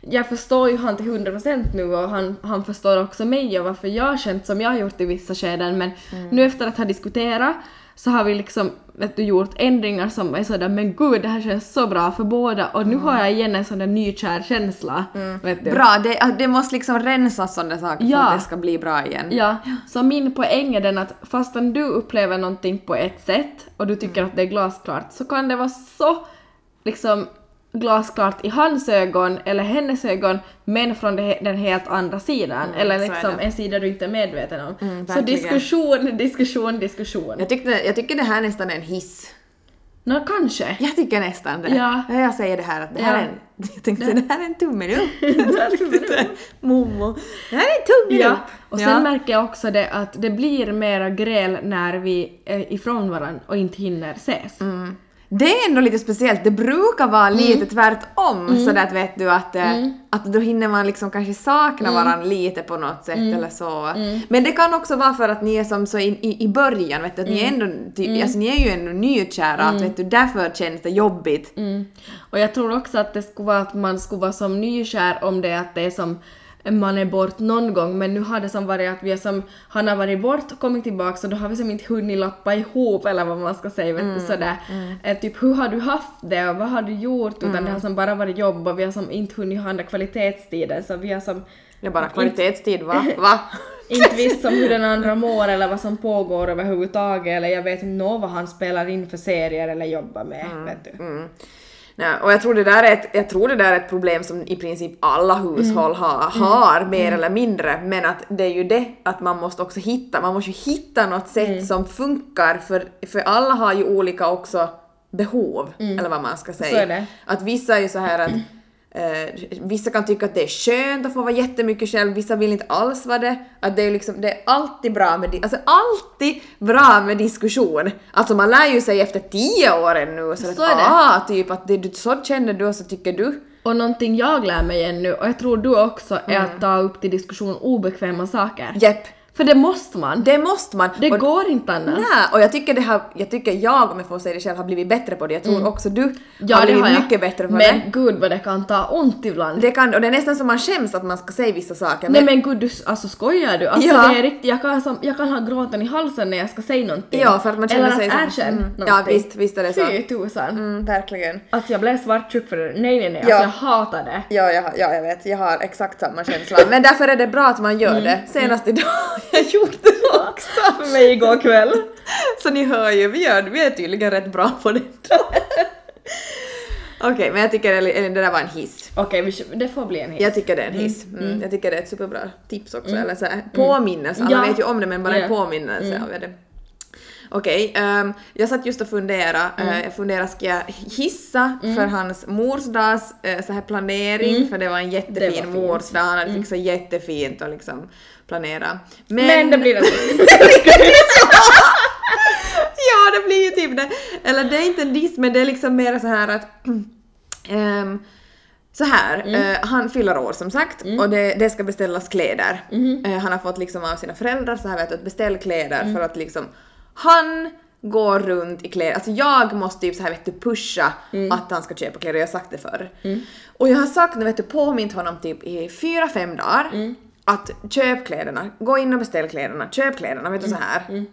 Speaker 2: jag förstår ju han till 100% nu och han, han förstår också mig och varför jag har känt som jag har gjort i vissa skeden men nu efter att ha diskuterat så har vi liksom vet du, gjort ändringar som är sådär men gud det här känns så bra för båda och nu har jag igen en sån där nykär känsla. Vet du.
Speaker 1: Bra, det, det måste liksom rensas sådana saker för
Speaker 2: Ja.
Speaker 1: att det ska bli bra igen.
Speaker 2: Ja, så min poäng är den att fastän du upplever någonting på ett sätt och du tycker att det är glasklart så kan det vara så liksom glasklart i hans ögon eller hennes ögon men från det, den helt andra sidan eller
Speaker 1: så är
Speaker 2: liksom
Speaker 1: det.
Speaker 2: en sida du inte är medveten om. så
Speaker 1: verkligen.
Speaker 2: diskussion, diskussion, diskussion.
Speaker 1: Jag, tyckte, jag tycker det här nästan är en hiss.
Speaker 2: Nå kanske.
Speaker 1: Jag tycker nästan det.
Speaker 2: Ja.
Speaker 1: Jag säger det här att det här
Speaker 2: Ja.
Speaker 1: är en... Jag tänkte säga det här är en tummen upp. Momo. Det här är en tummen
Speaker 2: Ja, och sen märker jag också det att det blir mera gräl när vi är ifrån varandra och inte hinner ses.
Speaker 1: Mm. Det är ändå lite speciellt, det brukar vara
Speaker 2: Mm.
Speaker 1: lite tvärtom sådär att vet du att, eh, att då hinner man liksom kanske sakna
Speaker 2: Mm.
Speaker 1: varandra lite på något sätt eller så. Men det kan också vara för att ni är som så i, i, i början, vet du, att ni är
Speaker 2: Mm.
Speaker 1: ändå, ty, alltså ni är ju ändå nykära, att vet du, därför känns det jobbigt.
Speaker 2: Mm. Och jag tror också att det skulle vara att man skulle vara som nykär om det att det är som man är bort någon gång men nu har det som varit att vi är som, han har varit bort och kommit tillbaka så då har vi som inte hunnit lappa ihop eller vad man ska säga vet du sådär. Eh, typ hur har du haft det och vad har du gjort utan det har som bara varit jobb och vi har som inte hunnit ha den där kvalitetstiden så vi har som
Speaker 1: Det är bara kvalitetstid va? va?
Speaker 2: inte visst som hur den andra mår eller vad som pågår överhuvudtaget eller jag vet inte nå vad han spelar in för serier eller jobbar med vet du.
Speaker 1: Nej, och jag tror, det där är ett, jag tror det där är ett problem som i princip alla hushåll
Speaker 2: Mm.
Speaker 1: har, har mer eller mindre, men att det är ju det att man måste också hitta, man måste ju hitta något sätt
Speaker 2: Mm.
Speaker 1: som funkar för, för alla har ju olika också behov, eller vad man ska säga.
Speaker 2: Mm. Så är det.
Speaker 1: Att vissa är ju så här att eh, vissa kan tycka att det är skönt att få vara jättemycket själv, vissa vill inte alls vara det. Att det är liksom, det är alltid bra med, alltså alltid bra med diskussion. Alltså man lär ju sig efter tio år ännu, så,
Speaker 2: Så
Speaker 1: att, ah, typ att det, du, så känner du och så tycker du.
Speaker 2: Och någonting jag lär mig ännu, och jag tror du också, är att ta upp till diskussion obekväma saker.
Speaker 1: Jepp,
Speaker 2: För det måste man. Det,
Speaker 1: det måste man. och,
Speaker 2: går inte annars.
Speaker 1: Nej, och jag tycker, det har, jag tycker jag, om jag får säga det själv, har blivit bättre på det. Jag tror också du
Speaker 2: Ja,
Speaker 1: har
Speaker 2: det
Speaker 1: blivit
Speaker 2: har
Speaker 1: mycket bättre på
Speaker 2: men
Speaker 1: det.
Speaker 2: gud vad det kan ta ont ibland.
Speaker 1: Det kan, och det är nästan som man skäms att man ska säga vissa saker.
Speaker 2: Nej men gud, du, alltså skojar du? Alltså
Speaker 1: Ja.
Speaker 2: det är riktigt, jag kan, som, jag kan ha gråten i halsen när jag ska säga någonting.
Speaker 1: Ja, för att man känner
Speaker 2: Eller
Speaker 1: sig som-
Speaker 2: erkänna
Speaker 1: mm. Ja, visst- visst är det så.
Speaker 2: Fy tusan.
Speaker 1: Mm, verkligen.
Speaker 2: Att jag blev svartsjuk för det. Nej nej nej,
Speaker 1: Ja.
Speaker 2: alltså jag hatar det.
Speaker 1: Ja, jag, ja, jag vet. Jag har exakt samma känsla. Men därför är det bra att man gör det. Senast idag har jag gjort det också.
Speaker 2: För mig igår kväll.
Speaker 1: Så ni hör ju, vi, gör, vi är tydligen rätt bra på det. Okej, men jag tycker eller det där var en hiss.
Speaker 2: Okej, kör- det får bli en hiss.
Speaker 1: Jag tycker det är en hiss. Mm. Jag tycker det är ett superbra tips också. Eller så här, påminnelse. Alla
Speaker 2: Ja.
Speaker 1: vet ju om det men bara en påminnelse av det. Okej, ehm, jag satt just och funderade. eh, jag funderade, ska jag hissa för hans morsdags eh, så här planering? För det var en jättefin
Speaker 2: var
Speaker 1: morsdag, han hade fixat jättefint och liksom planera.
Speaker 2: Men det blir
Speaker 1: ja, det blir ju typ det. Eller det är inte en diss, men det är liksom mer så här att... ehm, så här, eh, han fyller år som sagt och det, det ska beställas kläder. Eh, han har fått liksom av sina föräldrar så här vet du, att beställ kläder för att liksom han går runt i kläder, alltså jag måste typ så här vet du pusha att han ska köpa kläder, jag har sagt det förr. Och jag har sagt, vet du, påmint honom typ i fyra, fem dagar att köp kläderna, gå in och beställ kläderna, köp kläderna, vet du så här.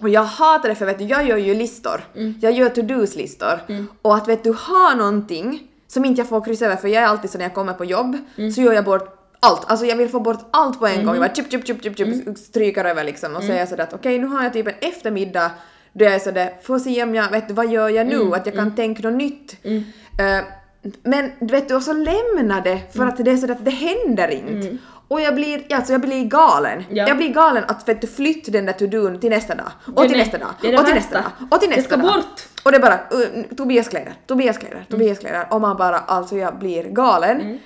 Speaker 1: Och jag hatar det för vet du, jag gör ju listor. Jag gör to-dos-listor. Och att vet du, ha någonting som inte jag får kryssa över för jag är alltid så när jag kommer på jobb så gör jag bort allt. Alltså jag vill få bort allt på en gång. Jag bara chip, chip, chip, chip, chip, stryker över liksom och säger sådär att okej nu har jag typ en eftermiddag då jag är sådär, får se om jag, vet du, vad gör jag nu? Att jag kan tänka något nytt. Eh, men vet du, och så lämna det för att det är så att det händer inte. Och jag blir, alltså jag blir galen.
Speaker 2: Ja.
Speaker 1: Jag blir galen att vet du, flytta den där to-don till nästa dag. Och
Speaker 2: Det
Speaker 1: till
Speaker 2: det-
Speaker 1: nästa dag.
Speaker 2: det det
Speaker 1: och till nästa dag. Och till
Speaker 2: Det
Speaker 1: nästa
Speaker 2: ska
Speaker 1: dag.
Speaker 2: bort.
Speaker 1: Och det är bara uh, Tobias kläder, Tobias kläder, Tobias kläder. Och man bara, alltså jag blir galen.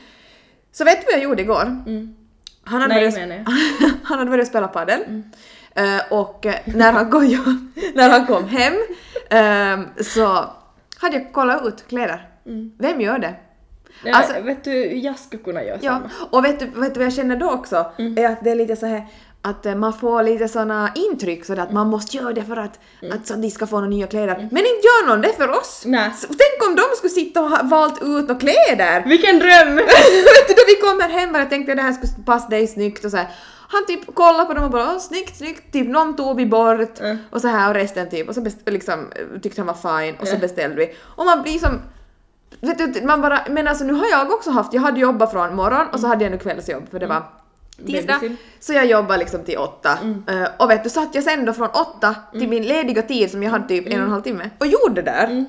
Speaker 1: Så vet du vad jag gjorde igår? Han hade,
Speaker 2: Nej,
Speaker 1: börjat, han hade börjat spela padel. Eh, och eh, när han, kom, när han kom hem eh, så hade jag kollat ut kläder. Vem gör det?
Speaker 2: Nej,
Speaker 1: Alltså-
Speaker 2: vet du, jag skulle kunna göra
Speaker 1: Ja,
Speaker 2: samma.
Speaker 1: och vet du, vet du vad jag känner då också?
Speaker 2: Mm.
Speaker 1: Är att det är lite så här att eh, man får lite såna intryck sådär att man måste göra det för att, att så att de ska få några nya kläder. Men inte gör någon det för oss!
Speaker 2: Mm. Nej.
Speaker 1: Så, tänk om de skulle sitta och ha valt ut några kläder!
Speaker 2: Vilken dröm!
Speaker 1: då vi kommer hem och jag tänkte att det här skulle passa dig snyggt och så här. Han typ kollade på dem och bara Åh, snyggt, snyggt, typ någon tog vi bort
Speaker 2: Mm.
Speaker 1: och så här och resten typ och så best- liksom tyckte han var fine och så
Speaker 2: Mm.
Speaker 1: beställde vi. Och man blir som Vet du, man bara, men alltså nu har jag också haft, jag hade jobbat från morgon och så hade jag nu kvällsjobb för det var tisdag.
Speaker 2: Babysim.
Speaker 1: Så jag jobbade liksom till åtta. Eh, och vet du, satt jag sen då från åtta till min lediga tid som jag hade typ en och en halv timme och gjorde det där.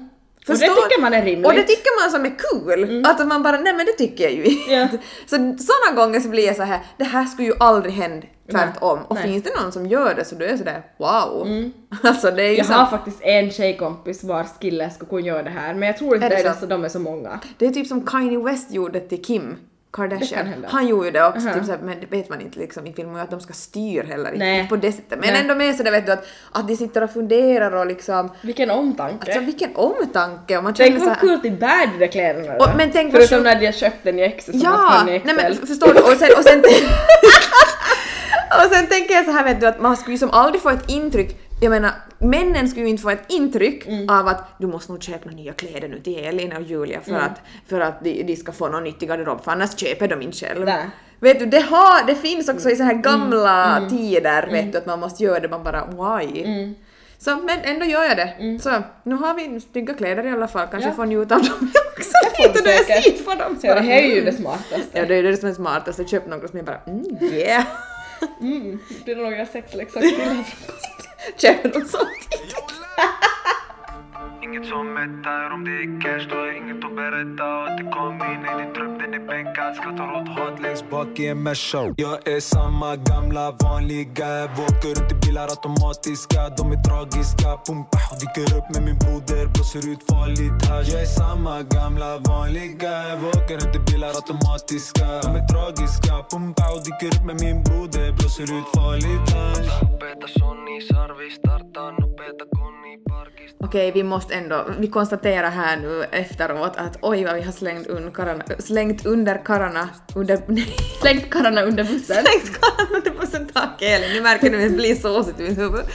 Speaker 2: Och det tycker man är rimligt.
Speaker 1: Och det tycker man som är kul. Att man bara, nej men det tycker jag ju inte. Så sådana gånger så blir jag så här, det här skulle ju aldrig hända tvärtom. Och
Speaker 2: Nej. Mm.
Speaker 1: finns det någon som gör det så då är jag sådär, wow. Alltså det är ju
Speaker 2: Jag
Speaker 1: så,
Speaker 2: har faktiskt en tjejkompis vars kille skulle kunna göra det här men jag tror inte
Speaker 1: Är det
Speaker 2: det är
Speaker 1: så?
Speaker 2: så de är så många.
Speaker 1: det är typ som Kanye West gjorde till Kim Kardashian. Han gjorde ju det också,
Speaker 2: Aha.
Speaker 1: typ såhär, men det vet man inte liksom, man ju att de ska styra heller inte
Speaker 2: Nej.
Speaker 1: på det sättet. Men
Speaker 2: Nej.
Speaker 1: ändå med så det vet du att, att de sitter och funderar och liksom,
Speaker 2: Vilken omtanke.
Speaker 1: alltså vilken omtanke och man
Speaker 2: Tänk vad kul i bad de där kläderna.
Speaker 1: Och- men tänk
Speaker 2: Förutom när de har köpt den i Excel som att
Speaker 1: Ja,
Speaker 2: han i
Speaker 1: nej
Speaker 2: Excel.
Speaker 1: men f- förstår du? Och sen, och sen, och sen tänker jag så här vet du att man skulle ju som aldrig få ett intryck jag menar, männen skulle ju inte få ett intryck
Speaker 2: Mm.
Speaker 1: av att du måste nog köpa nya kläder nu till Elin och Julia för
Speaker 2: Mm.
Speaker 1: att, för att de, de ska få någon nyttig garderob för annars köper de inte själv.
Speaker 2: Nej.
Speaker 1: Vet du, det, har, det finns också i så här
Speaker 2: Mm.
Speaker 1: gamla tider vet du att man måste göra det, man bara why?
Speaker 2: Mm.
Speaker 1: Så, men ändå gör jag det. Så nu har vi snygga kläder i alla fall, kanske
Speaker 2: Ja.
Speaker 1: får njuta av dem också
Speaker 2: du
Speaker 1: lite när jag sitter på dem.
Speaker 2: Så det här är ju det smartaste.
Speaker 1: Ja, det är det som är smartast. Köp något som jag bara mm, yeah.
Speaker 2: Mm. Blir det några sexleksaker till?
Speaker 1: Köper dem samtidigt.
Speaker 6: Inget som mättar. Om det är cash, då har inget att berätta. Att det kom in i din trupp, den är bänkad. Skrattar åt hat längst bak i en Merca Jag är samma gamla vanliga. Åker runt i bilar automatiska. De är tragiska, pumpa Dyker upp med min broder, blåser ut farligt hasch Jag är samma gamla vanliga. Åker runt i bilar automatiska. De är tragiska, pumpa Dyker upp med min broder, blåser ut farligt hasch Nopeeta Sony, sarvi starta, nu konni Conny.
Speaker 1: Okej, vi måste ändå, vi konstaterar här nu efteråt att oj vad vi har slängt, un kararna, slängt under kararna, under, nej,
Speaker 2: Slängt karlarna under bussen.
Speaker 1: slängt kararna under bussen, tack Elin, ni märker nu att det blir såsigt i mitt huvud.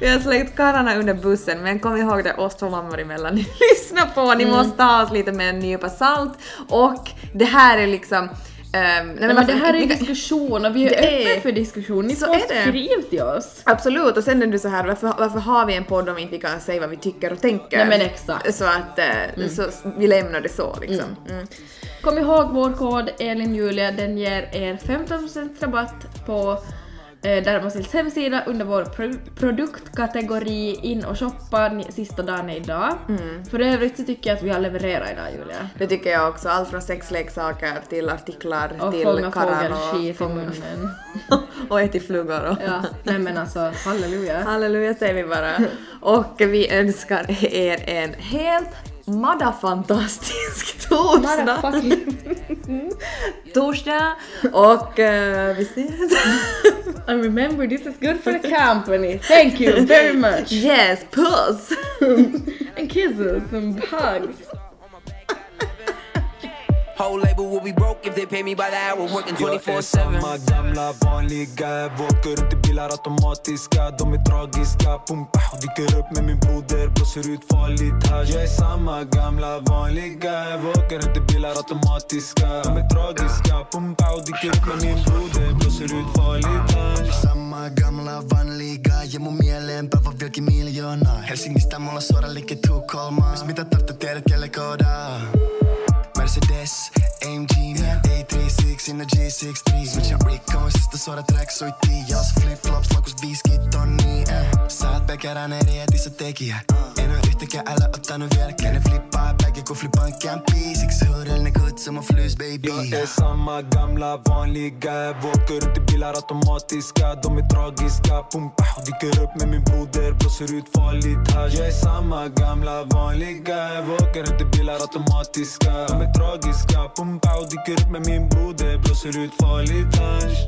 Speaker 1: Vi har slängt kararna under bussen, men kom ihåg det oss två mammor emellan. Ni lyssnar på, ni måste ta oss lite med en nypa salt. Och det här är liksom ehm, nej,
Speaker 2: Nej, men det här är diskussion och vi är, öppna för diskussion. Ni
Speaker 1: Så
Speaker 2: får
Speaker 1: är det.
Speaker 2: skriv till oss.
Speaker 1: Absolut, och sen är det så här, varför, varför har vi en podd om vi inte kan säga vad vi tycker och tänker?
Speaker 2: Nej, men exakt.
Speaker 1: Så att eh, så, vi lämnar det så liksom. Mm.
Speaker 2: Kom ihåg vår kod ELINJULIA, den ger er 15% rabatt på eh, Dermosils hemsida under vår pro- produktkategori in och shoppa, sista dagen är idag.
Speaker 1: Mm.
Speaker 2: För övrigt så tycker jag att vi har levererat idag Julia.
Speaker 1: Det tycker jag också, allt från sexleksaker till artiklar
Speaker 2: Och
Speaker 1: till
Speaker 2: fånga fågelskit i munnen.
Speaker 1: och äta flugor och
Speaker 2: Ja, nej men alltså halleluja.
Speaker 1: Halleluja säger vi bara. Och vi önskar er en helt madafantastisk torsdag.
Speaker 2: Motherfucking-
Speaker 1: torsdag och eh, vi ses.
Speaker 2: And remember this is good for the company. Thank you very much.
Speaker 1: yes, puss!
Speaker 2: And kisses and hugs.
Speaker 7: Whole label will be broke if they pay me by the hour, working
Speaker 6: Jag
Speaker 7: 24
Speaker 6: är
Speaker 7: 7.
Speaker 6: samma gamla vanliga Åker runt i bilar automatiska. De är tragiska, pumpa Dyker upp med min broder, blåser ut farligt hasch Jag är samma gamla vanliga Åker runt i bilar automatiska. De är tragiska, pumpa Dyker upp med min broder, blåser ut farligt hasch
Speaker 8: Samma gamla vanliga, ja mun mieleen päivä vieläkin miljoona Helsingistä mulla suora liike Tukholmaan Jos mitä tarvitse tiedät kelle koodaa Mercedes, AMG, meidän A36 in the G63 Switchin rikkoisista suora track soittiin Jos flip-flops laukus 50 tonnia eh. Sä oot pekäräinen reetissä tekijä En oo yhtäkään älä ottanut vieläkään Ne flippaa bägge kun flippaan kämpiä Siksi huudellinen som mun flys baby.
Speaker 6: Jag är samma gamla vanliga. Åker runt i bilar automatiska. De är tragiska, pumpa Dyker upp med min broder, blåser ut farligt hasch Jag är samma gamla vanliga. Åker runt i bilar automatiska. De är tragiska, pumpa Dyker upp med min broder, blåser ut farligt hasch